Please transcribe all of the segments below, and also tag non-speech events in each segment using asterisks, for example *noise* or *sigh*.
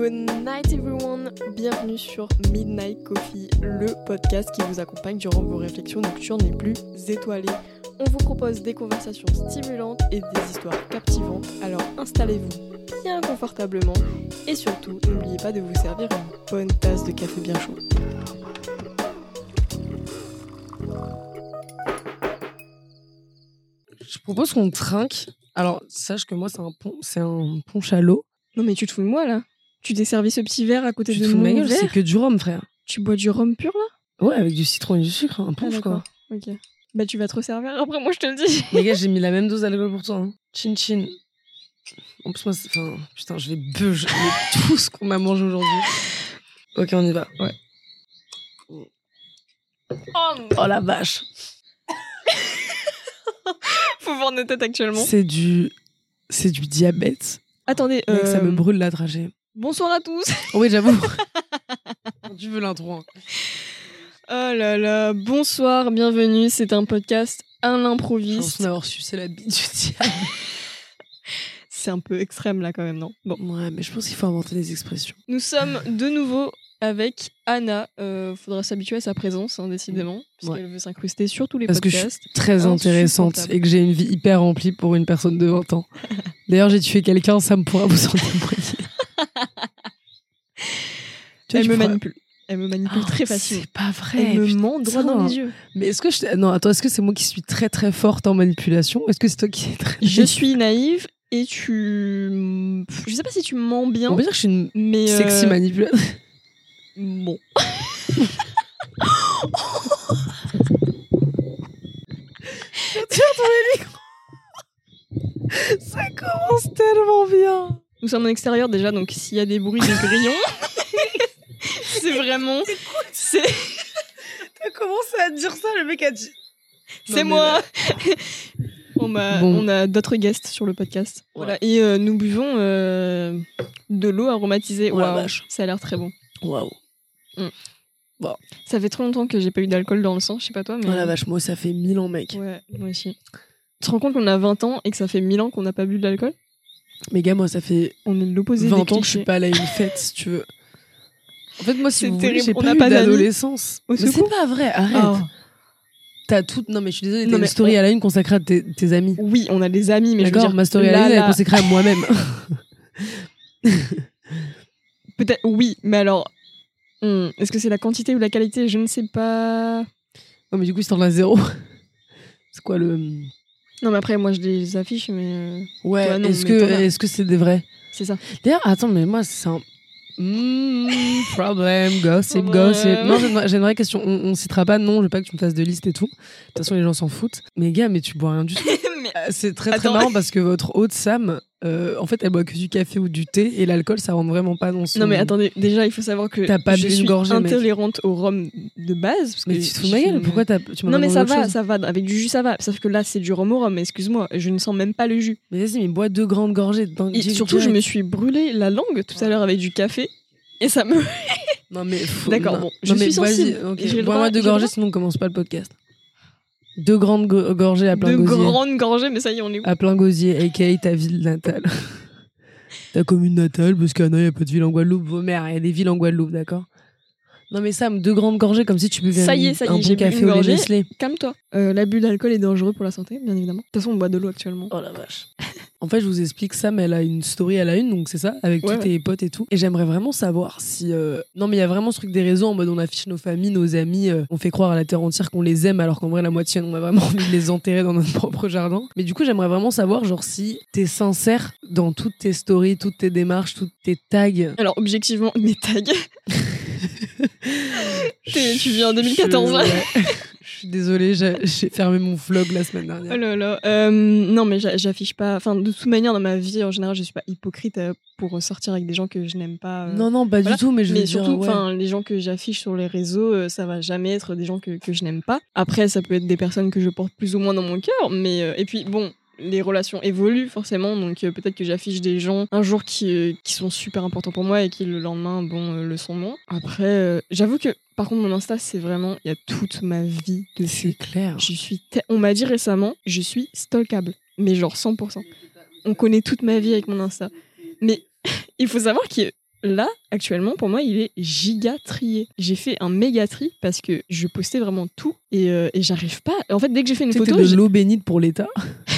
Good night everyone, bienvenue sur Midnight Coffee, le podcast qui vous accompagne durant vos réflexions nocturnes les plus étoilées. On vous propose des conversations stimulantes et des histoires captivantes, alors installez-vous bien confortablement et surtout n'oubliez pas de vous servir une bonne tasse de café bien chaud. Je propose qu'on trinque. Alors, sache que moi, c'est un pont, c'est un punch à l'eau. Non mais tu te fous de moi là Tu t'es servi ce petit verre à côté Tu de mon verre c'est que du rhum, frère. Tu bois du rhum pur là? Ouais, avec du citron et du sucre, un Ah, punch, quoi. d'accord. Ok. Bah tu vas te resservir après moi je te le dis. Les gars, j'ai mis *laughs* la même dose d'alcool pour toi. Hein. Chin chin. En plus, moi, enfin, putain, je vais beuge mais tout ce qu'on m'a mangé aujourd'hui. Ok, on y va. Ouais. Oh la vache. *laughs* Faut voir nos têtes actuellement. C'est du, c'est du diabète. Attendez, Mec, ça euh, me brûle la dragée. Bonsoir à tous. *laughs* oui, j'avoue. tu veux l'intro. hein. Oh là là, bonsoir, bienvenue. C'est un podcast à l'improviste. d'avoir sucé la bite du diable. C'est un peu extrême là quand même, non? Bon, Ouais, mais je pense qu'il faut inventer des expressions. nous sommes de nouveau avec Anna. Euh, faudra s'habituer à sa présence, hein, décidément, parce Ouais. qu'elle veut s'incruster sur tous les Parce que je podcasts. suis très intéressante et que j'ai une vie hyper remplie pour une personne de 20 ans. D'ailleurs, j'ai tué quelqu'un, ça me pourra vous en témoigner. Vois, Elle me manipule. Elle me manipule Oh, très facilement. C'est pas vrai. Elle me ment droit dans les yeux. Mais est-ce que je... non attends est-ce que c'est moi qui suis très très forte en manipulation est-ce que c'est toi qui es très Je suis naïve et tu. Je sais pas si tu mens bien, on peut dire que je suis une mais. sexy euh, manipulatrice Bon. *laughs* ça commence tellement bien Nous sommes en extérieur déjà, donc s'il y a des bruits de grillons, *laughs* c'est vraiment. C'est t'as commencé à dire ça le mec a dit c'est moi *laughs* on, m'a- Bon. on a d'autres guests sur le podcast. Voilà. Et euh, nous buvons euh, de l'eau aromatisée. Oh la Waouh, vache. ça a l'air très bon. waouh Ça fait trop longtemps que j'ai pas eu d'alcool dans le sang, je sais pas toi, mais. oh la vache moi ça fait mille ans mec Ouais, moi aussi. Tu te rends compte qu'on a 20 ans et que ça fait 1000 ans qu'on n'a pas bu d'alcool mais gars moi ça fait On est l'opposé 20 des ans que je suis pas allée à une fête si tu veux en fait moi si vous voulez j'ai pas pas d'adolescence mais c'est pas vrai arrête Ah. T'as tout. Non, mais je suis désolée, t'as une story on- à la une consacrée à tes, tes amis. Oui, on a des amis, mais je veux D'accord dire, Ma story à là, la une, elle est là, consacrée à moi-même. *laughs* Peut-être, oui, mais alors, hmm, est-ce que c'est la quantité ou la qualité? Je ne sais pas. non, mais du coup, si t'en as zéro. *laughs* C'est quoi le. Non, mais après, moi, je les affiche, mais euh, Ouais, Toi, non, est-ce mais que est-ce que c'est des vrais? C'est ça. D'ailleurs, attends, mais moi, c'est un. Hmm, problème, gossip, Ouais. gossip. Non, j'ai une, j'ai une vraie question. On, on citera pas, non, je veux pas que tu me fasses de liste et tout. De toute façon, les gens s'en foutent. Mais gars, mais tu bois rien du tout. *laughs* mais Euh, C'est très très Attends. marrant parce que votre hôte Sam, euh, en fait, elle boit que du café ou du thé et l'alcool, ça rentre vraiment pas dans son. non, mais attendez, déjà, il faut savoir que pas je suis gorgée, mec. intolérante au rhum de base. Parce Mais tu te fous de ma gueule Pourquoi t'as- tu m'as Non, mais ça va, ça va. Avec du jus, ça va. Sauf que là, c'est du rhum au rhum, excuse-moi. Je ne sens même pas le jus. Mais vas-y, mais bois deux grandes gorgées de Et surtout, je me suis brûlé la langue tout à l'heure avec du café. Et ça me. Non mais *laughs* faut- D'accord, bon, Non, je suis sensible. ok. J'ai le Bois-moi droit- deux gorgées, sinon on commence pas le podcast. Deux grandes go- gorgées à plein gosier. grandes gorgées, mais ça y est, on est où À plein gosier, aka ta ville natale. *laughs* ta commune natale, parce qu'il n'y a pas de ville en Guadeloupe. Vos mères, il y a des villes en Guadeloupe, d'accord? Non mais Sam, deux grandes gorgées comme si tu buvais Ça y est, ça y est, un bon café une au lait. Calme-toi. Euh, L'abus d'alcool est dangereux pour la santé, bien évidemment. De toute façon, on boit de l'eau actuellement. Oh la vache. En fait, je vous explique, Sam, elle a une story à la une, donc c'est ça, avec Ouais, tous tes potes et tout. Et j'aimerais vraiment savoir si. euh, Non, mais il y a vraiment ce truc des réseaux en mode on affiche nos familles, nos amis, euh, on fait croire à la terre entière qu'on les aime, alors qu'en vrai, la moitié, on a vraiment *laughs* envie de les enterrer dans notre propre jardin. Mais du coup, j'aimerais vraiment savoir, genre, si t'es sincère dans toutes tes stories, toutes tes démarches, toutes tes tags. Alors, objectivement, *laughs* mes tags. *laughs* Tu vis en 2014, Je- ouais. *laughs* Je suis désolée, j'ai fermé mon vlog la semaine dernière. Oh là là. Euh, non, mais j'a- j'affiche pas. Enfin, de toute manière, dans ma vie, en général, je suis pas hypocrite euh, pour sortir avec des gens que je n'aime pas. euh. Non, non, pas voilà. du tout, mais je veux mais dire, surtout, ouais. les gens que j'affiche sur les réseaux, ça va jamais être des gens que, que je n'aime pas. Après, ça peut être des personnes que je porte plus ou moins dans mon cœur, mais euh, et puis bon. Les relations évoluent forcément, donc euh, peut-être que j'affiche des gens un jour qui, euh, qui sont super importants pour moi et qui le lendemain, bon, euh, le sont moins. Après, j'avoue que par contre, mon Insta, c'est vraiment, il y a toute ma vie dessus. C'est clair. Je suis On m'a dit récemment, je suis stalkable. Mais genre 100%. On connaît toute ma vie avec mon Insta. Mais *laughs* il faut savoir que là, actuellement, pour moi, il est giga trié. J'ai fait un méga tri parce que je postais vraiment tout et, et j'arrive pas. En fait, dès que j'ai fait une C'était photo, de l'eau bénite pour l'État. *laughs*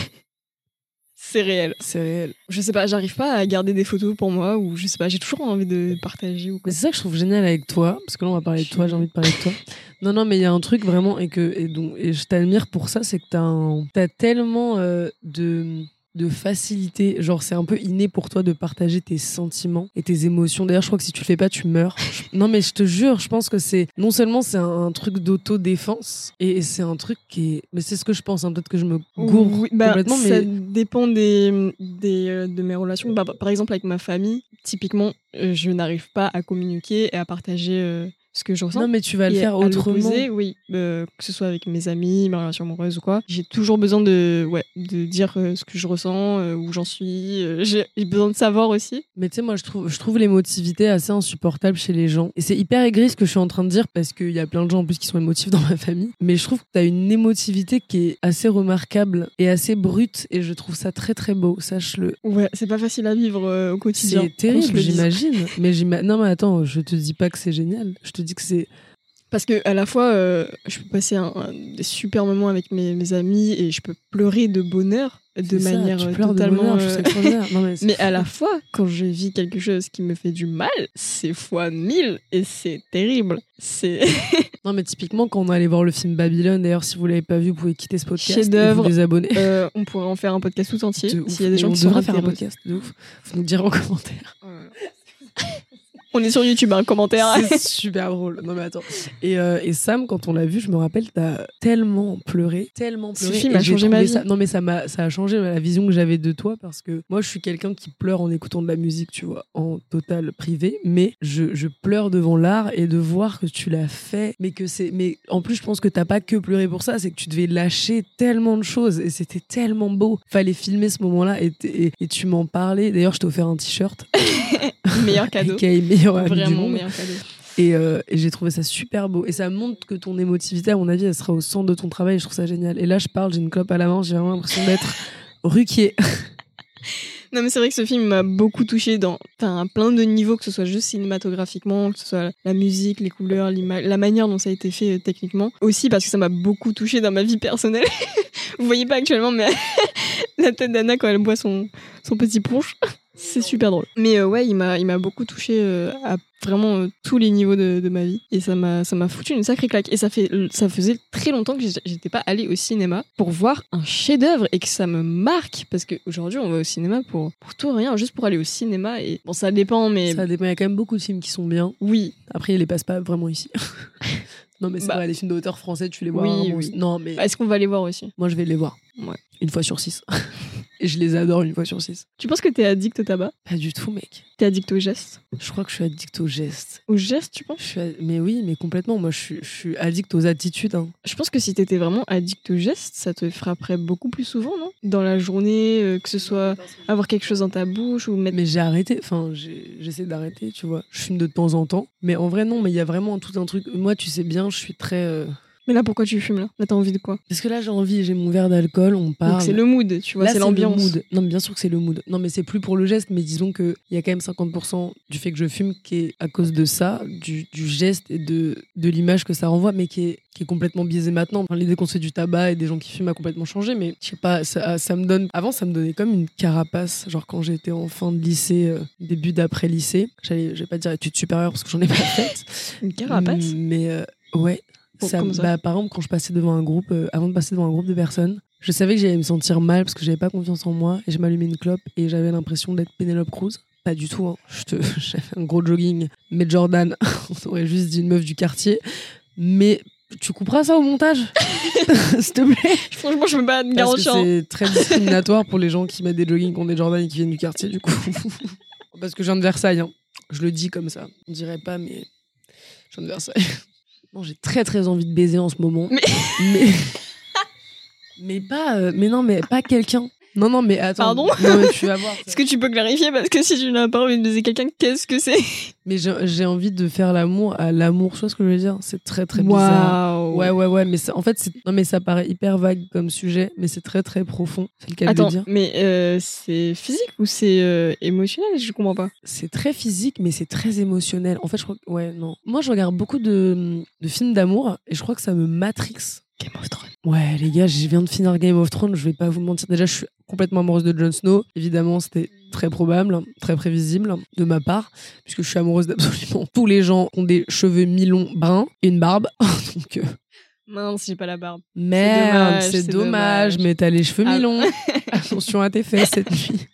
c'est réel. C'est réel. Je sais pas, j'arrive pas à garder des photos pour moi ou je sais pas, j'ai toujours envie de partager ou quoi. Mais c'est ça que je trouve génial avec toi, parce que là on va parler de toi, j'ai envie de parler de toi. *laughs* Non, non, mais il y a un truc vraiment, et, que, et, donc, et je t'admire pour ça, c'est que t'as un- t'as tellement euh, de, de facilité, genre c'est un peu inné pour toi de partager tes sentiments et tes émotions. D'ailleurs, je crois que si tu le fais pas, tu meurs. *laughs* Non, mais je te jure, je pense que c'est non seulement c'est un, un truc d'autodéfense, et c'est un truc qui est. Mais c'est ce que je pense, hein, peut-être que je me gourre Oui, bah, complètement, ça mais. dépend des, des, euh, de mes relations. Bah, par exemple, avec ma famille, typiquement, euh, je n'arrive pas à communiquer et à partager euh, ce que je ressens. Non, mais tu vas le faire autrement. oui, euh, que ce soit avec mes amis, ma relation amoureuse ou quoi. J'ai toujours besoin de, ouais, de dire euh, ce que je ressens, euh, où j'en suis. J'ai besoin de savoir aussi. Mais tu sais, moi, je trouve, je trouve l'émotivité assez insupportable chez les gens. Et c'est hyper aigri ce que je suis en train de dire parce qu'il y a plein de gens en plus qui sont émotifs dans ma famille. Mais je trouve que tu as une émotivité qui est assez remarquable et assez brute. Et je trouve ça très, très beau, sache-le. Ouais, c'est pas facile à vivre au quotidien. C'est terrible, j'imagine. Mais non, mais attends, je te dis pas que c'est génial. Je te dis que c'est. Parce que à la fois, euh, je peux passer un, un- des super moments avec mes, mes amis et je peux pleurer de bonheur de ça, manière euh, de totalement. bonheur, je trouve euh. Non, mais *laughs* à la fois, quand je vis quelque chose qui me fait du mal, c'est fois mille et c'est terrible. C'est *laughs* Non, mais typiquement, quand on allé voir le film Babylone, d'ailleurs, si vous l'avez pas vu, vous pouvez quitter ce podcast et Chef-d'œuvre. vous désabonner. euh, on pourrait en faire un podcast tout entier s'il y a des gens on qui devrait faire un podcast de ouf. Faut nous dire en commentaire. *laughs* On est sur YouTube, un commentaire. C'est super drôle. Non mais attends. Et, euh, et Sam, quand on l'a vu, je me rappelle, t'as tellement pleuré, tellement Ce pleuré. film Et a changé ma vie. ça- Non mais ça m'a, ça a changé la vision que j'avais de toi parce que moi, je suis quelqu'un qui pleure en écoutant de la musique, tu vois, en total privé. Mais je, je pleure devant l'art et de voir que tu l'as fait, mais que c'est, mais en plus, je pense que t'as pas que pleuré pour ça, c'est que tu devais lâcher tellement de choses et c'était tellement beau. Fallait filmer ce moment-là et, et, et tu m'en parlais. D'ailleurs, je t'ai offert un t-shirt. *laughs* Meilleur cadeau. *laughs* Qui du monde. Et, euh, et j'ai trouvé ça super beau. Et ça montre que ton émotivité, à mon avis, elle sera au centre de ton travail. Et je trouve ça génial. Et là, je parle, j'ai une clope à la main, j'ai vraiment l'impression d'être *laughs* Ruquier. Non, mais c'est vrai que ce film m'a beaucoup touché dans enfin, plein de niveaux, que ce soit juste cinématographiquement, que ce soit la musique, les couleurs, la manière dont ça a été fait euh, techniquement. Aussi parce que ça m'a beaucoup touché dans ma vie personnelle. *laughs* Vous voyez pas actuellement, mais *laughs* la tête d'Anna quand elle boit son, son petit punch. C'est super drôle. Mais euh, ouais, il m'a, il m'a beaucoup touché euh, à vraiment euh, tous les niveaux de, de ma vie. Et ça m'a, ça m'a foutu une sacrée claque. Et ça, fait, ça faisait très longtemps que j'étais- pas allée au cinéma pour voir un chef-d'œuvre et que ça me marque. Parce qu'aujourd'hui, on va au cinéma pour, pour tout rien, juste pour aller au cinéma. Et bon, ça dépend, mais Ça dépend, il y a quand même beaucoup de films qui sont bien. oui. Après, ils les passent pas vraiment ici. *laughs* non, mais c'est Bah. vrai, les films d'auteur français, tu les vois Oui, oui. Non, mais Est-ce qu'on va les voir aussi? Moi, je vais les voir. Ouais. Une fois sur six. *laughs* et je les adore une fois sur six. Tu penses que t'es addict au tabac? Pas du tout, mec. T'es addict au geste Je crois que je suis addict aux gestes. Au geste, tu penses? Je suis a- Mais oui, mais complètement. Moi, je suis, je suis addict aux attitudes. hein. Je pense que si t'étais vraiment addict au geste, ça te frapperait beaucoup plus souvent, non? Dans la journée, euh, que ce soit avoir quelque chose dans ta bouche ou mettre. Mais j'ai arrêté, enfin j'essaie d'arrêter, tu vois. Je fume de temps en temps. Mais en vrai, non, mais il y a vraiment tout un truc. Moi, tu sais bien, je suis très. euh, Mais là, pourquoi tu fumes là? Là, t'as envie de quoi? Parce que là, j'ai envie, j'ai mon verre d'alcool, on parle. Donc c'est le mood, tu vois, Là, c'est l'ambiance. mood. Non, mais bien sûr que c'est le mood. Non, mais c'est plus pour le geste, mais disons qu'il y a quand même 50% du fait que je fume qui est à cause de ça, du, du geste et de, de l'image que ça renvoie, mais qui est, qui est complètement biaisé maintenant. Enfin, L'idée qu'on se fait du tabac et des gens qui fument a complètement changé, mais je sais pas, ça, ça me donne. Avant, ça me donnait comme une carapace, genre quand j'étais en fin de lycée, euh, début d'après-lycée. J'allais, je vais pas dire études supérieures parce que j'en ai pas faites. Une carapace? Mais euh, ouais. Ça, ça bah, par exemple, quand je passais devant un groupe, euh, avant de passer devant un groupe de personnes, je savais que j'allais me sentir mal parce que j'avais pas confiance en moi et je m'allumais une clope et j'avais l'impression d'être Penelope Cruz. Pas du tout, hein. *laughs* J'avais un gros jogging, mais Jordan, *laughs* on aurait juste dit une meuf du quartier. Mais tu couperas ça au montage? *laughs* S'il te plaît Franchement, je me bats de Parce que garantir. c'est très discriminatoire pour les gens qui mettent des joggings qui ont des Jordan et qui viennent du quartier, du coup. Parce que je viens de Versailles, hein. je le dis comme ça. On dirait pas, mais je viens de Versailles. Non, j'ai très très envie de baiser en ce moment. Mais- Mais, *laughs* mais pas, euh, mais non, mais pas quelqu'un. Non, non, mais attends. Pardon Non, mais tu vas voir. *laughs* Est-ce que tu peux clarifier Parce que si tu n'as pas envie de baiser quelqu'un, qu'est-ce que c'est? Mais j'ai envie de faire l'amour à l'amour. Tu vois ce que je veux dire? C'est très, très bizarre. Waouh Ouais, ouais, ouais. Mais ça- en fait, non, mais ça paraît hyper vague comme sujet, mais c'est très, très profond. C'est le cas de Attends, le dire. mais euh, c'est physique ou c'est euh, émotionnel? Je comprends pas. C'est très physique, mais c'est très émotionnel. En fait, je crois que. Ouais, non. Moi, je regarde beaucoup de, de films d'amour et je crois que ça me matrix. Game of Thrones. Ouais, les gars, je viens de finir Game of Thrones, je vais pas vous mentir. Déjà, je suis complètement amoureuse de Jon Snow. Évidemment, c'était très probable, très prévisible de ma part, puisque je suis amoureuse d'absolument tous les gens qui ont des cheveux mi-longs bruns et une barbe. *laughs* Donc, euh, Mince, j'ai pas la barbe. merde, c'est dommage, dommage. mais t'as les cheveux Ah. mi-longs. *laughs* Attention à tes fesses cette nuit. *laughs*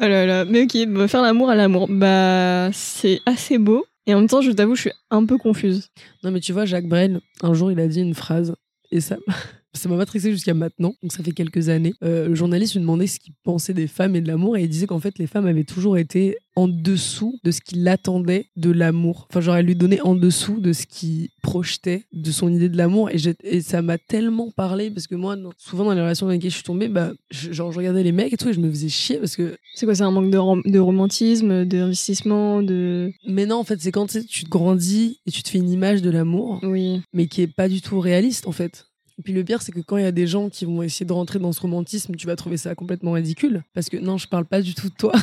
Oh là là, mais ok, bah, faire l'amour à l'amour, bah c'est assez beau. Et en même temps, je t'avoue, je suis un peu confuse. Non, mais tu vois, Jacques Brel, un jour, il a dit une phrase, et ça *laughs* ça m'a matrixé jusqu'à maintenant, donc ça fait quelques années. Euh, le journaliste lui demandait ce qu'il pensait des femmes et de l'amour, et il disait qu'en fait, les femmes avaient toujours été en dessous de ce qu'il attendait de l'amour. Enfin, genre, elle lui donnait en dessous de ce qu'il projetait de son idée de l'amour, et, ça m'a tellement parlé, parce que moi, non, souvent dans les relations dans lesquelles je suis tombée, bah, je, genre, je regardais les mecs et tout, et je me faisais chier, parce que C'est quoi, c'est un manque de, rom- de romantisme, d'investissement, de... mais non, en fait, c'est quand tu te grandis et tu te fais une image de l'amour, Oui. mais qui est pas du tout réaliste en fait. Et puis le pire, c'est que quand il y a des gens qui vont essayer de rentrer dans ce romantisme, tu vas trouver ça complètement ridicule. Parce que non, je parle pas du tout de toi. *laughs*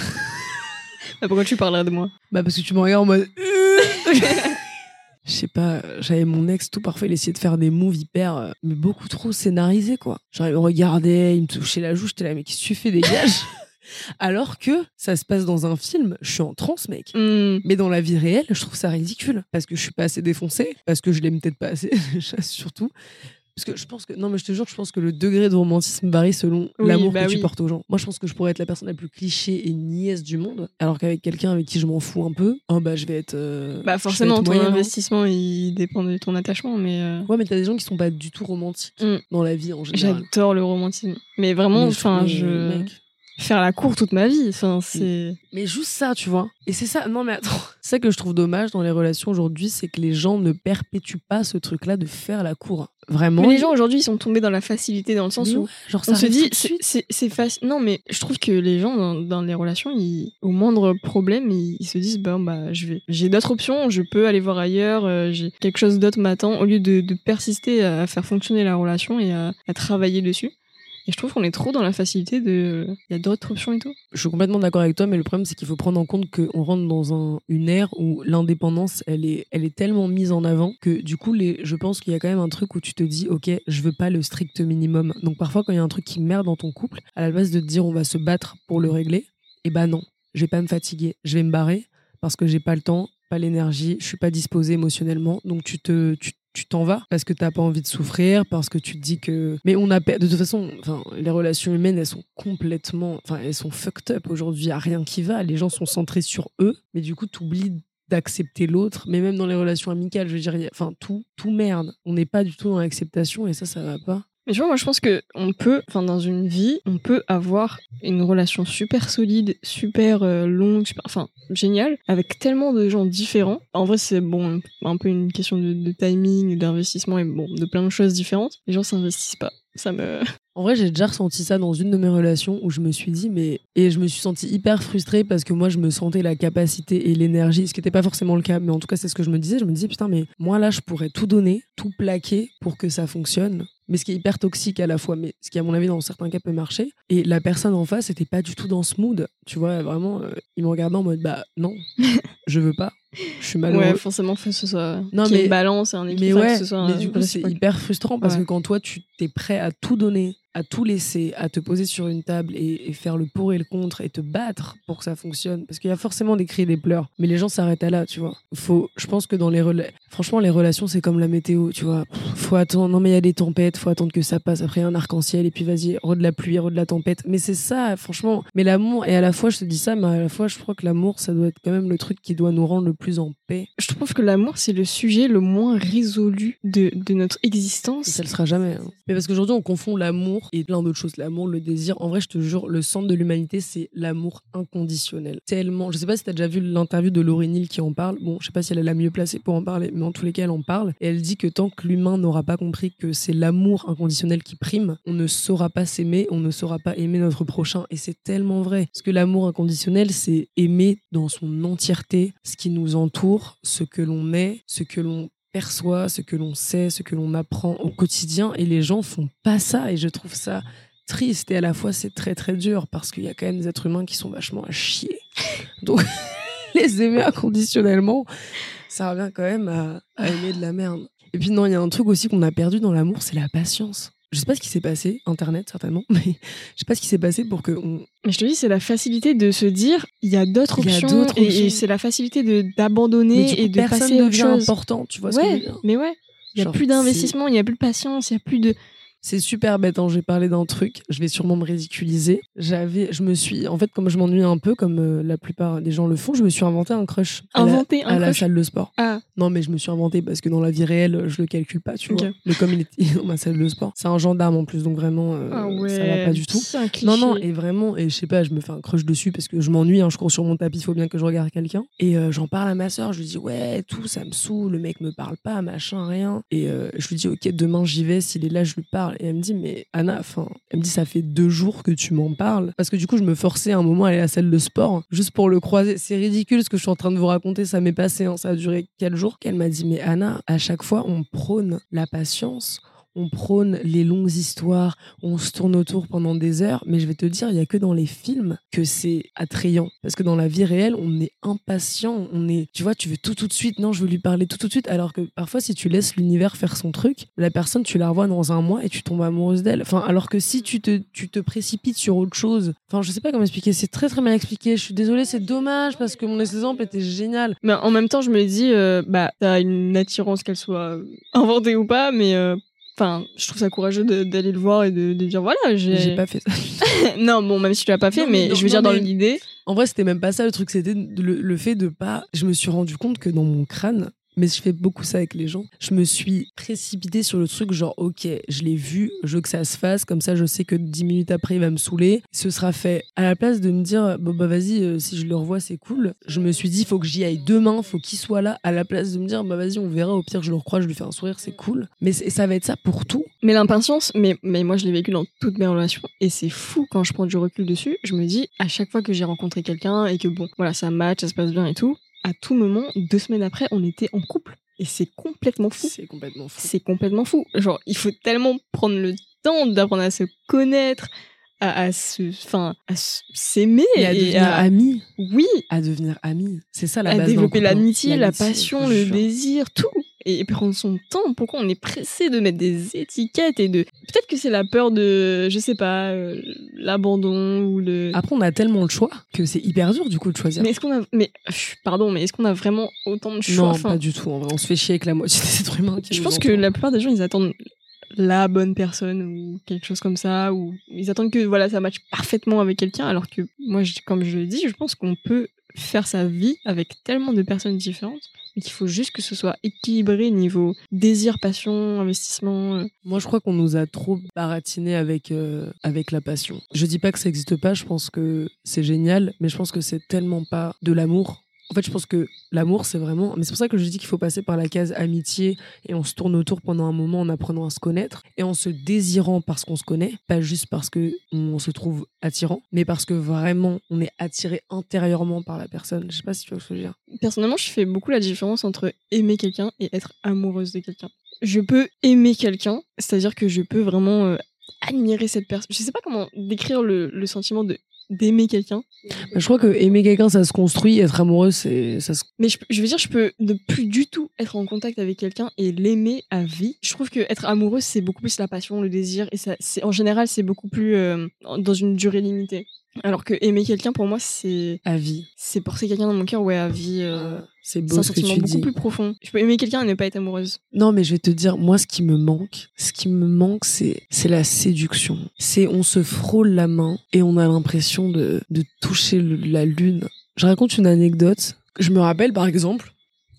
Bah, pourquoi tu parlerais de moi? Bah parce que tu me regardes en mode. *laughs* Je sais pas, j'avais mon ex, tout parfois il essayait de faire des moves hyper, euh, mais beaucoup trop scénarisés quoi. Genre il me regardait, il me touchait la joue, j'étais là, mais qu'est-ce que tu fais, dégage? Alors que ça se passe dans un film, je suis en transe, mec. Hmm. Mais dans la vie réelle, je trouve ça ridicule. Parce que je suis pas assez défoncée, parce que je l'aime peut-être pas assez, *laughs* surtout. Parce que je pense que, non, mais je te jure, je pense que le degré de romantisme varie selon Oui, l'amour bah que tu portes aux gens. Moi, je pense que je pourrais être la personne la plus cliché et niaise du monde, alors qu'avec quelqu'un avec qui je m'en fous un peu, oh bah je vais être. euh, Bah je forcément, être ton moyen, hein. investissement, il dépend de ton attachement, mais... euh, Ouais, mais t'as des gens qui sont pas du tout romantiques Mm. dans la vie en général. J'adore le romantisme. Mais vraiment, enfin, mais, je... mec, Faire la cour toute ma vie, enfin, c'est... Mais juste ça, tu vois. Et c'est ça, non mais attends. C'est *laughs* ça que je trouve dommage dans les relations aujourd'hui, c'est que les gens ne perpétuent pas ce truc-là de faire la cour. Vraiment. Mais les gens aujourd'hui, ils sont tombés dans la facilité, dans le sens où genre, on se dit, c'est- facile. Non, mais je trouve que les gens dans, dans les relations, ils, au moindre problème, ils, ils se disent, ben, bah, je vais, j'ai d'autres options, je peux aller voir ailleurs, euh, j'ai quelque chose d'autre m'attend, au lieu de, de persister à faire fonctionner la relation et à, à travailler dessus. Et je trouve qu'on est trop dans la facilité de, il y a d'autres options et tout. Je suis complètement d'accord avec toi, mais le problème, c'est qu'il faut prendre en compte qu'on rentre dans un- une ère où l'indépendance, elle est, elle est tellement mise en avant que du coup, les, je pense qu'il y a quand même un truc où tu te dis, ok, je veux pas le strict minimum. Donc parfois, quand il y a un truc qui merde dans ton couple, à la base de te dire, on va se battre pour le régler, et bah non, je vais pas me fatiguer, je vais me barrer parce que j'ai pas le temps, pas l'énergie, je suis pas disposée émotionnellement. Donc tu te, tu tu t'en vas parce que t'as pas envie de souffrir, parce que tu te dis que. Mais on a de toute façon, enfin, les relations humaines, elles sont complètement, enfin, elles sont fucked up aujourd'hui. Y a rien qui va. Les gens sont centrés sur eux, mais du coup, t'oublies d'accepter l'autre. Mais même dans les relations amicales, je veux dire, enfin, tout, tout merde. On n'est pas du tout dans l'acceptation et ça, ça va pas. Mais tu vois, moi je pense que on peut, enfin dans une vie, on peut avoir une relation super solide, super euh, longue, super, enfin géniale, avec tellement de gens différents. En vrai, c'est bon, un peu une question de, de timing, d'investissement et bon, de plein de choses différentes. Les gens s'investissent pas. Ça me. En vrai, j'ai déjà ressenti ça dans une de mes relations où je me suis dit, mais. Et je me suis sentie hyper frustrée parce que moi, je me sentais la capacité et l'énergie, ce qui n'était pas forcément le cas, mais en tout cas, c'est ce que je me disais. Je me disais, putain, mais moi, là, je pourrais tout donner, tout plaquer pour que ça fonctionne. Mais ce qui est hyper toxique à la fois, mais ce qui, à mon avis, dans certains cas, peut marcher. Et la personne en face n'était pas du tout dans ce mood. Tu vois, vraiment, euh, il me regardait en mode, bah non, *laughs* je veux pas. Je suis malheureux. Ouais, forcément, faut que ce soit. Non, mais- une balance et un Mais équilibre, ouais, que ce soit. mais du coup, c'est hyper frustrant parce Ouais. que quand toi, tu t'es prêt à tout donner, à tout laisser, à te poser sur une table et, et faire le pour et le contre et te battre pour que ça fonctionne, parce qu'il y a forcément des cris et des pleurs, mais les gens s'arrêtent à là, tu vois. Faut, je pense que dans les rela- franchement, les relations, c'est comme la météo, tu vois. Faut attendre, non mais il y a des tempêtes, faut attendre que ça passe, après il y a un arc-en-ciel et puis vas-y, re de la pluie, re de la tempête. Mais c'est ça, franchement. Mais l'amour, et à la fois, je te dis ça, mais à la fois, je crois que l'amour, ça doit être quand même le truc qui doit nous rendre le plus en paix. Je trouve que l'amour, c'est le sujet le moins résolu de, de notre Et existence. ça le sera jamais. hein. Mais parce qu'aujourd'hui, on confond l'amour et plein d'autres choses. L'amour, le désir. En vrai, je te jure, le centre de l'humanité, c'est l'amour inconditionnel. Tellement. Je sais pas si t'as déjà vu l'interview de Laurie Neal qui en parle. Bon, je sais pas si elle est la mieux placée pour en parler, mais en tous les cas, elle en parle. Et elle dit que tant que l'humain n'aura pas compris que c'est l'amour inconditionnel qui prime, on ne saura pas s'aimer, on ne saura pas aimer notre prochain. Et c'est tellement vrai. Parce que l'amour inconditionnel, c'est aimer dans son entièreté ce qui nous entoure, ce que l'on est, ce que l'on perçoit, ce que l'on sait, ce que l'on apprend au quotidien. Et les gens font pas ça. Et je trouve ça triste. Et à la fois, c'est très très dur parce qu'il y a quand même des êtres humains qui sont vachement à chier. *laughs* Donc, *laughs* les aimer inconditionnellement, ça revient quand même à, à aimer de la merde. Et puis non, il y a un truc aussi qu'on a perdu dans l'amour, c'est la patience. Je sais pas ce qui s'est passé, Internet certainement, *laughs* mais je sais pas ce qui s'est passé pour que on... Mais je te dis, c'est la facilité de se dire, il y a d'autres options, et- c'est la facilité de d'abandonner et de personne passer autre devient chose. important, tu vois ce que je veux dire mais ouais. Il y a Genre, plus d'investissement, il y a plus de patience, il y a plus de. C'est super bête, hein. j'ai parlé d'un truc, je vais sûrement me ridiculiser. J'avais, je me suis, en fait, comme je m'ennuie un peu, comme euh, la plupart des gens le font, je me suis inventé un crush à la- Inventer à un la salle de sport. Ah, Non, mais je me suis inventé parce que dans la vie réelle, je le calcule pas, tu vois. Le comme *laughs* il est dans ma salle de sport. C'est un gendarme en plus, donc vraiment, euh, ah ouais. ça va pas du tout. C'est un cliché. Non, non, et vraiment, et je sais pas, je me fais un crush dessus parce que je m'ennuie, hein, je cours sur mon tapis, il faut bien que je regarde quelqu'un. Et euh, j'en parle à ma soeur, je lui dis, ouais, tout, ça me saoule, le mec me parle pas, machin, rien. Et euh, je lui dis, ok, demain j'y vais, s'il est là, je lui parle. Et elle me dit, mais Anna, elle me dit, ça fait deux jours que tu m'en parles. Parce que du coup, je me forçais à un moment à aller à la salle de sport, juste pour le croiser. C'est ridicule ce que je suis en train de vous raconter, ça m'est passé, hein, ça a duré quelques jours. Qu'elle m'a dit, mais Anna, à chaque fois, on prône la patience. On prône les longues histoires, on se tourne autour pendant des heures, mais je vais te dire, il y a que dans les films que c'est attrayant. Parce que dans la vie réelle, on est impatient, on est, tu vois, tu veux tout tout de suite, non, je veux lui parler tout tout de suite, alors que parfois, si tu laisses l'univers faire son truc, la personne, tu la revois dans un mois et tu tombes amoureuse d'elle. Enfin, alors que si tu te, tu te précipites sur autre chose, enfin, je sais pas comment expliquer, c'est très très mal expliqué, je suis désolée, c'est dommage parce que mon exemple était génial. Mais en même temps, je me dis, euh, bah, t'as une attirance qu'elle soit inventée ou pas, mais euh, enfin, je trouve ça courageux d'aller le voir et de, de dire voilà, j'ai. J'ai pas fait ça. *laughs* non, bon, même si tu l'as pas fait, Non, mais mais, non, je veux non, dire dans mais- l'idée. En vrai, c'était même pas ça le truc, c'était le, le fait de pas. Je me suis rendu compte que dans mon crâne, mais je fais beaucoup ça avec les gens, je me suis précipitée sur le truc, genre, ok, je l'ai vu, je veux que ça se fasse, comme ça je sais que dix minutes après il va me saouler, ce sera fait. À la place de me dire, bon bah vas-y, euh, si je le revois, c'est cool, je me suis dit, faut que j'y aille demain, faut qu'il soit là, à la place de me dire, bah vas-y, on verra, au pire je le recrois, je lui fais un sourire, c'est cool. Mais ça va être ça pour tout. Mais l'impatience, mais, mais moi je l'ai vécu dans toutes mes relations et c'est fou quand je prends du recul dessus. Je me dis, à chaque fois que j'ai rencontré quelqu'un et que bon, voilà, ça match, ça se passe bien et tout, à tout moment, deux semaines après, on était en couple. Et c'est complètement fou. C'est complètement fou. C'est complètement fou. Genre, il faut tellement prendre le temps d'apprendre à se connaître, à, à se, enfin, à s'aimer Et à devenir à- ami. oui, À devenir ami. C'est ça la à base d'un développer hein. l'amitié, la passion, le désir, tout. Et, prendre son temps. Pourquoi on est pressé de mettre des étiquettes et de. Peut-être que c'est la peur de, je sais pas, euh, l'abandon ou le. Après, on a tellement le choix que c'est hyper dur du coup de choisir. mais est-ce qu'on a. Mais, pardon, mais est-ce qu'on a vraiment autant de choix? Non, Enfin, pas du tout. En vrai, on se fait chier avec la moitié des êtres humains. Qui Je pense que la plupart des gens, ils attendent la bonne personne ou quelque chose comme ça, ou ils attendent que voilà, ça matche parfaitement avec quelqu'un, alors que moi, je- comme je le dis, je pense qu'on peut faire sa vie avec tellement de personnes différentes, mais qu'il faut juste que ce soit équilibré niveau désir, passion, investissement. euh. Moi, je crois qu'on nous a trop baratiné avec, euh, avec la passion. Je dis pas que ça existe pas, je pense que c'est génial, mais je pense que c'est tellement pas de l'amour. En fait, je pense que l'amour, c'est vraiment. Mais c'est pour ça que je dis qu'il faut passer par la case amitié et on se tourne autour pendant un moment en apprenant à se connaître et en se désirant parce qu'on se connaît, pas juste parce que on se trouve attirant, mais parce que vraiment on est attiré intérieurement par la personne. Je sais pas si tu vois ce que je veux dire. Personnellement, je fais beaucoup la différence entre aimer quelqu'un et être amoureuse de quelqu'un. Je peux aimer quelqu'un, c'est-à-dire que je peux vraiment euh, admirer cette personne. Je sais pas comment décrire le, le sentiment de d'aimer quelqu'un. Bah, Je crois que aimer quelqu'un, ça se construit, être amoureux, c'est ça se Mais je, je veux dire, je peux ne plus du tout être en contact avec quelqu'un et l'aimer à vie. Je trouve que être amoureux, c'est beaucoup plus la passion, le désir, et ça, c'est en général, c'est beaucoup plus euh, dans une durée limitée. Alors que aimer quelqu'un, pour moi, c'est à vie. c'est porter quelqu'un dans mon cœur, ouais, à vie. euh, C'est c'est beau un ce que sentiment tu beaucoup dis. plus profond. Je peux aimer quelqu'un et ne pas être amoureuse. Non, mais je vais te dire, moi, ce qui me manque, ce qui me manque, c'est, c'est la séduction. C'est, on se frôle la main et on a l'impression de, de toucher le- la lune. Je raconte une anecdote. Je me rappelle, par exemple,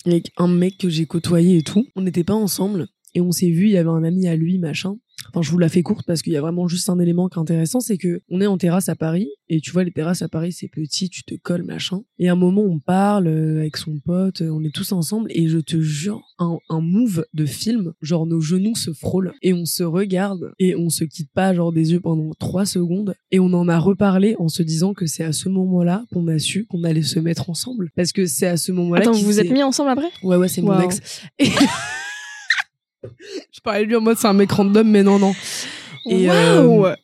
avec un mec que j'ai côtoyé et tout. On n'était pas ensemble et on s'est vu, il y avait un ami à lui, machin. Enfin, je vous la fais courte parce qu'il y a vraiment juste un élément qui est intéressant, c'est que on est en terrasse à Paris et tu vois les terrasses à Paris c'est petit, tu te colles machin. Et à un moment on parle euh, avec son pote, euh, on est tous ensemble et je te jure un, un move de film, genre nos genoux se frôlent et on se regarde et on se quitte pas genre des yeux pendant trois secondes et on en a reparlé en se disant que c'est à ce moment-là qu'on a su qu'on allait se mettre ensemble parce que c'est à ce moment-là. Attends, vous vous êtes mis ensemble après? Ouais, ouais, c'est mon Waouh. ex. Et- *laughs* je parlais de lui en mode c'est un mec random, mais non, non. Et, euh,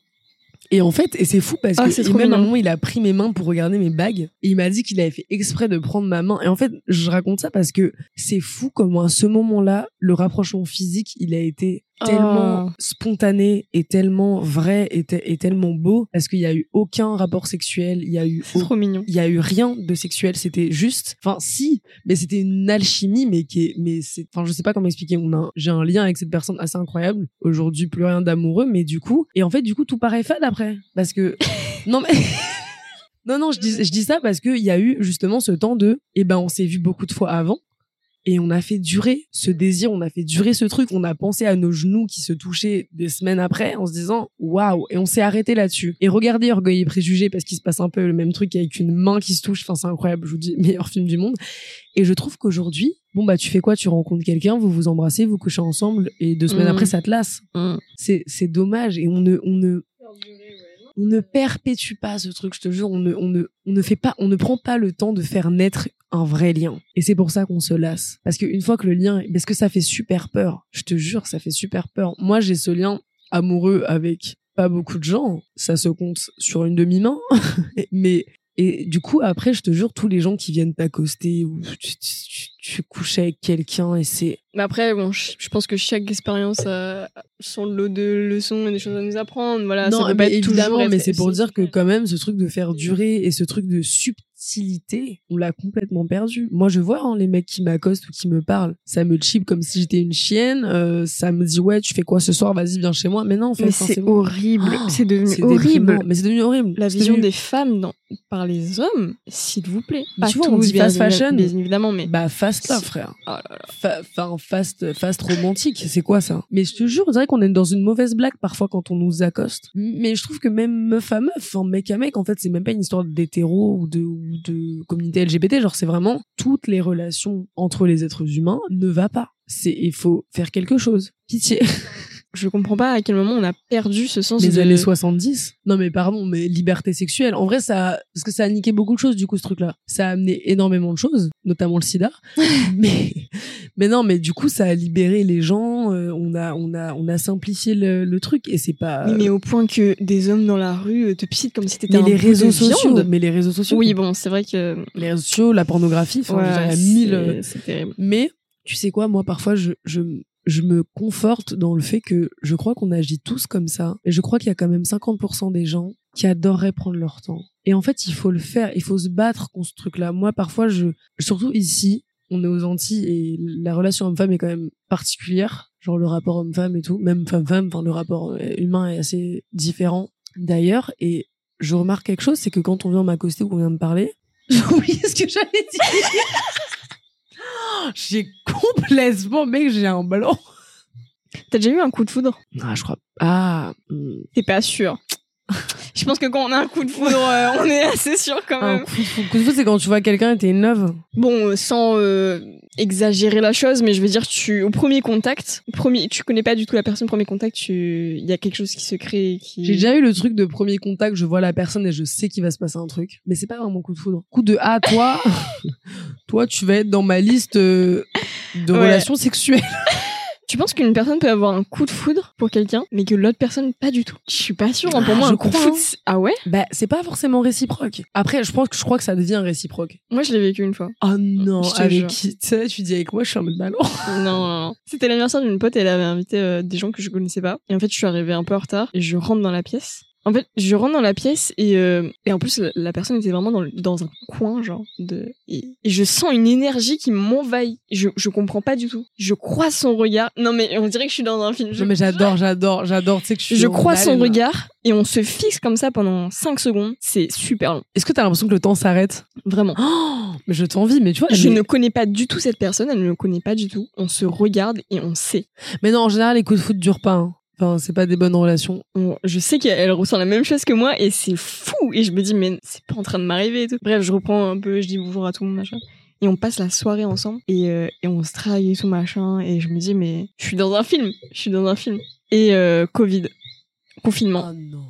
Et en fait, et c'est fou parce Ah, que même à un moment, il a pris mes mains pour regarder mes bagues. Et il m'a dit qu'il avait fait exprès de prendre ma main. Et en fait, je raconte ça parce que c'est fou comment à ce moment-là, le rapprochement physique, il a été tellement Oh. spontané et tellement vrai et, te- et tellement beau parce qu'il y a eu aucun rapport sexuel, il y a eu trop mignon. il y a eu rien de sexuel c'était juste enfin si mais c'était une alchimie mais qui est mais c'est enfin je sais pas comment expliquer on a j'ai un lien avec cette personne assez incroyable aujourd'hui plus rien d'amoureux mais du coup et en fait du coup tout paraît fade après parce que *laughs* non mais *laughs* non non je dis je dis ça parce que il y a eu justement ce temps de eh ben on s'est vu beaucoup de fois avant et on a fait durer ce désir, on a fait durer ce truc, on a pensé à nos genoux qui se touchaient des semaines après en se disant waouh et on s'est arrêté là-dessus. Et regardez Orgueil et Préjugés parce qu'il se passe un peu le même truc avec une main qui se touche, enfin c'est incroyable, je vous dis *laughs* meilleur film du monde. Et je trouve qu'aujourd'hui, bon bah tu fais quoi? Tu rencontres quelqu'un, vous vous embrassez, vous couchez ensemble et deux semaines Mhm. après ça te lasse. Mm. C'est c'est dommage et on ne on ne on ne perpétue pas ce truc, je te jure, on ne, on ne, on ne fait pas, on ne prend pas le temps de faire naître un vrai lien. Et c'est pour ça qu'on se lasse. Parce qu'une fois que le lien, parce que ça fait super peur. Je te jure, ça fait super peur. Moi, j'ai ce lien amoureux avec pas beaucoup de gens. Ça se compte sur une demi-main. *laughs* Mais, et du coup, après, je te jure, tous les gens qui viennent t'accoster ou tu, tu, tu- couches avec quelqu'un et c'est, Mais après, bon, je je pense que chaque expérience a son lot de leçons et des choses à nous apprendre. Voilà, non, ça peut mais pas être évidemment, mais c'est pour dire que quand même, ce truc de faire durer et ce truc de subtilité, on l'a complètement perdu. Moi, je vois hein, les mecs qui m'accostent ou qui me parlent, ça me chip comme si j'étais une chienne. euh, ça me dit ouais, tu fais quoi ce soir? Vas-y, viens chez moi. Mais non, en fait, c'est horrible. Oh, c'est devenu horrible. déprimant. Mais c'est devenu horrible. La vision devenu- des femmes dans- par les hommes, s'il vous plaît. Pas tu vois, on dit fast fashion. Bien évidemment, mais. Bah fast là, frère. Oh là là. Fa- fast, fast romantique, c'est quoi ça? Mais je te jure, on dirait qu'on est dans une mauvaise blague parfois quand on nous accoste. Mais je trouve que même meuf à meuf, enfin mec à mec, en fait, c'est même pas une histoire d'hétéro ou de, de communauté LGBT. Genre, c'est vraiment toutes les relations entre les êtres humains ne va pas. C'est, il faut faire quelque chose. Pitié. *laughs* Je comprends pas à quel moment on a perdu ce sens Les de. années 70. Non mais pardon, mais liberté sexuelle. En vrai, ça, parce que ça a niqué beaucoup de choses du coup ce truc-là. Ça a amené énormément de choses, notamment le SIDA. *laughs* mais, mais non, mais du coup, ça a libéré les gens. euh, on a, on a, on a simplifié le, le truc et c'est pas. Oui, mais au point que des hommes dans la rue euh, te pissent comme si t'étais mais un les de réseaux sociaux, viande. mais les réseaux sociaux. Oui, bon, c'est vrai que. Les réseaux sociaux, la pornographie, enfin, Ouais, mille. euh, C'est terrible. Mais tu sais quoi, moi parfois je, je, je me conforte dans le fait que je crois qu'on agit tous comme ça. Et je crois qu'il y a quand même 50% des gens qui adoreraient prendre leur temps. Et en fait, il faut le faire, il faut se battre contre ce truc-là. Moi parfois, je, surtout ici, on est aux Antilles et la relation homme-femme est quand même particulière. Genre le rapport homme-femme et tout, même femme-femme, enfin le rapport euh, humain est assez différent d'ailleurs. Et je remarque quelque chose, c'est que quand on vient m'accoster ou qu'on vient me parler, *laughs* oublié ce que j'allais dire. *gasps* J'ai complètement, mec, j'ai un ballon. T'as déjà eu un coup de foudre? Ah, je crois. Ah. T'es pas sûr. Je pense que quand on a un coup de foudre, euh, on est assez sûr quand un même. coup de fou. Coup de fou, c'est quand tu vois quelqu'un et t'es une. Bon, euh, sans euh, exagérer la chose, mais je veux dire, tu au premier contact, premier, tu connais pas du tout la personne, premier contact, tu, il y a quelque chose qui se crée, qui. J'ai déjà eu le truc de premier contact, je vois la personne et je sais qu'il va se passer un truc. Mais c'est pas vraiment coup de foudre. Coup de ah, toi, *laughs* toi, tu vas être dans ma liste de Ouais. relations sexuelles. Tu penses qu'une personne peut avoir un coup de foudre pour quelqu'un, mais que l'autre personne pas du tout? Je suis pas sûre. hein. Pour Ah, moi, un coup de foudre, ah ouais? Bah, c'est pas forcément réciproque. Après, je pense que je crois que ça devient réciproque. Moi, je l'ai vécu une fois. Oh non, avec qui? Tu sais, tu dis avec moi, je suis en mode ballon. *laughs* non, non, non. C'était l'anniversaire d'une pote et elle avait invité euh, des gens que je connaissais pas. Et en fait, je suis arrivée un peu en retard et je rentre dans la pièce. En fait, je rentre dans la pièce et, euh, et en plus, la, la personne était vraiment dans, dans un coin, genre, de, et, et je sens une énergie qui m'envahit. Je, je comprends pas du tout. Je croise son regard. Non, mais on dirait que je suis dans un film. Je, Non, mais j'adore, j'adore, j'adore. Tu sais que je suis je en croise son regard et on se fixe comme ça pendant 5 secondes. C'est super long. Est-ce que t'as l'impression que le temps s'arrête? Vraiment. Oh, *gasps* mais je t'envie, mais tu vois. Je mais... ne connais pas du tout cette personne, elle ne me connaît pas du tout. On se regarde et on sait. mais non, en général, les coups de foot durent pas. hein. Enfin, c'est pas des bonnes relations. Je sais qu'elle ressent la même chose que moi et c'est fou. Et je me dis, mais c'est pas en train de m'arriver et tout. Bref, je reprends un peu, je dis bonjour à tout le monde, machin. Et on passe la soirée ensemble et, euh, et on se drague et tout, machin. Et je me dis, mais je suis dans un film. Je suis dans un film. Et euh, Covid. Confinement. Ah non.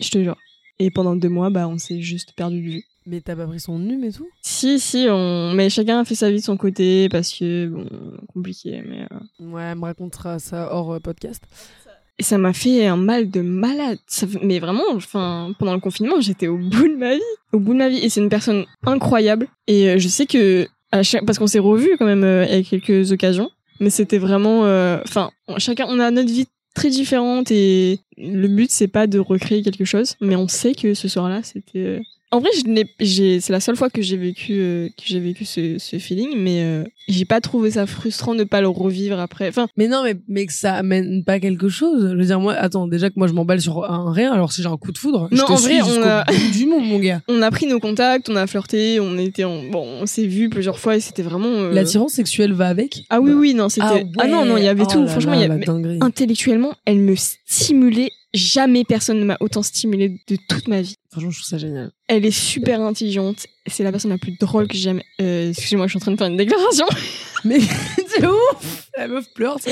Je te jure. Et pendant deux mois, bah, on s'est juste perdu de vue. Mais t'as pas pris son num et tout? Si, si, on... mais chacun a fait sa vie de son côté parce que, bon, compliqué, mais. euh, Ouais, elle me racontera ça hors podcast. Et ça m'a fait un mal de malade. Mais vraiment, enfin, pendant le confinement, j'étais au bout de ma vie. Au bout de ma vie. Et c'est une personne incroyable. Et euh, je sais que, à chaque... parce qu'on s'est revus quand même euh, à quelques occasions. Mais c'était vraiment, euh, enfin, chacun, on a notre vie très différente et le but c'est pas de recréer quelque chose, mais on sait que ce soir-là c'était. En vrai, je n'ai, j'ai, c'est la seule fois que j'ai vécu, euh, que j'ai vécu ce, ce feeling, mais euh, j'ai pas trouvé ça frustrant de pas le revivre après. Enfin, Mais non, mais, mais que ça amène pas quelque chose. Je veux dire, moi, attends, déjà que moi je m'emballe sur un rien, alors si j'ai un coup de foudre, je Non, te en suis vrai, on a- du monde, mon gars. *laughs* on a pris nos contacts, on a flirté, on était en... bon, on s'est vu plusieurs fois et c'était vraiment. euh, L'attirance sexuelle va avec? Ah oui, oui, non, c'était. Ah, Ah, non, non, il y avait tout. Oh là Franchement, là, il y dinguerie. Intellectuellement, elle me stimulait. Jamais personne ne m'a autant stimulée de toute ma vie. Franchement, je trouve ça génial. Elle est super intelligente. C'est la personne la plus drôle que j'ai jamais. Euh, excusez-moi, je suis en train de faire une déclaration. *laughs* Mais c'est ouf La meuf pleure, ça.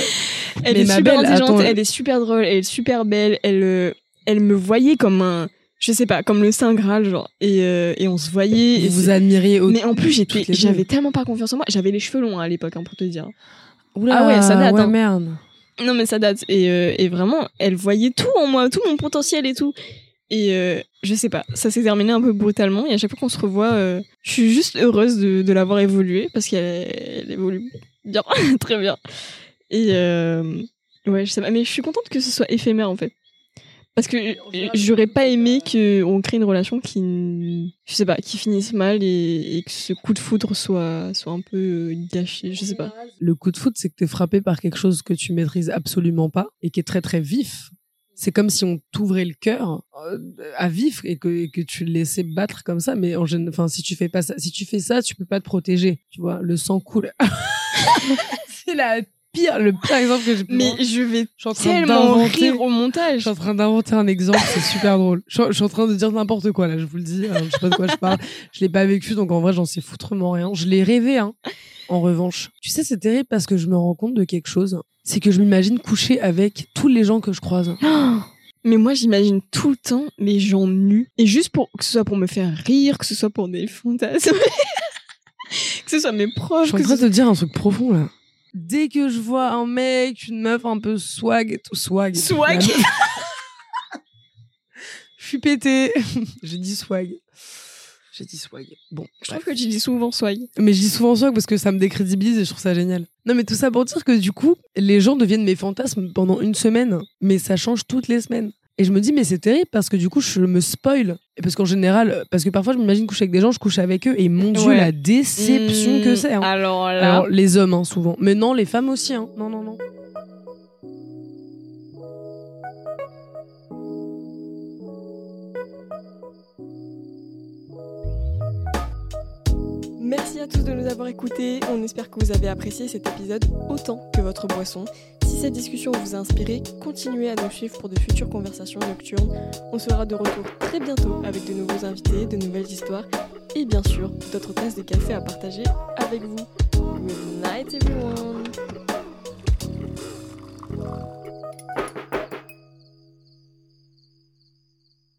Elle Mais est ma super belle, intelligente, attends. elle est super drôle, elle est super belle. Elle, euh, elle me voyait comme un. Je sais pas, comme le Saint Graal, genre. Et, euh, et on se voyait. et Vous vous admiriez au Mais en plus, j'étais, j'avais tellement pas confiance en moi. J'avais les cheveux longs hein, à l'époque, hein, pour te dire. Oula, Ah ouais, ça date, Ouais, hein. merde. Non, mais ça date. Et, euh, et vraiment, elle voyait tout en moi, tout mon potentiel et tout. Et euh, je sais pas, ça s'est terminé un peu brutalement. Et à chaque fois qu'on se revoit, euh, je suis juste heureuse de, de l'avoir évolué parce qu'elle elle évolue bien, *laughs* très bien. Et euh, ouais, je sais pas, mais je suis contente que ce soit éphémère en fait. Parce que j'aurais pas aimé qu'on crée une relation qui, je sais pas, qui finisse mal et, que ce coup de foudre soit, soit un peu euh, gâché, je sais pas. Le coup de foot, c'est que t'es frappé par quelque chose que tu maîtrises absolument pas et qui est très très vif. C'est comme si on t'ouvrait le cœur euh, à vif et que, que tu le laissais battre comme ça. Mais en enfin, si tu fais pas ça, si tu fais ça, tu peux pas te protéger. Tu vois, le sang coule. *laughs* c'est la pire, le pire exemple que j'ai pu Mais voir. je vais Je suis en train tellement d'inventer- rire au Je montage. suis en train d'inventer un exemple, c'est super drôle. Je, je suis en train de dire n'importe quoi là, je vous le dis. euh, je sais pas de quoi je parle. Je l'ai pas vécu, donc en vrai j'en sais foutrement rien. Je l'ai rêvé, hein. En revanche, tu sais, c'est terrible parce que je me rends compte de quelque chose. C'est que je m'imagine coucher avec tous les gens que je croise. *gasps* Mais moi, j'imagine tout le temps les gens nus. Et juste pour que ce soit pour me faire rire, que ce soit pour des fantasmes, *laughs* que ce soit mes Je proches, suis en train de te dire un truc profond là. Dès que je vois un mec, une meuf un peu swag et tout, swag. Swag. Je suis pété. *laughs* J'ai dit swag. J'ai dit swag. Bon. Je trouve que tu dis souvent swag. Mais je dis souvent swag parce que ça me décrédibilise et je trouve ça génial. Non, mais tout ça pour dire que du coup, les gens deviennent mes fantasmes pendant une semaine, mais ça change toutes les semaines. Et je me dis, mais c'est terrible parce que du coup, je me spoil. Et parce qu'en général, parce que parfois, je m'imagine coucher avec des gens, je couche avec eux, et mon Dieu, Ouais. la déception Mmh, que c'est. hein. Alors là. Alors, les hommes, hein, souvent. Mais non, les femmes aussi. Hein. Non, non, non. Merci à tous de nous avoir écoutés. On espère que vous avez apprécié cet épisode autant que votre boisson. Si cette discussion vous a inspiré, continuez à nous suivre pour de futures conversations nocturnes. On sera de retour très bientôt avec de nouveaux invités, de nouvelles histoires et bien sûr d'autres tasses de café à partager avec vous. Good night everyone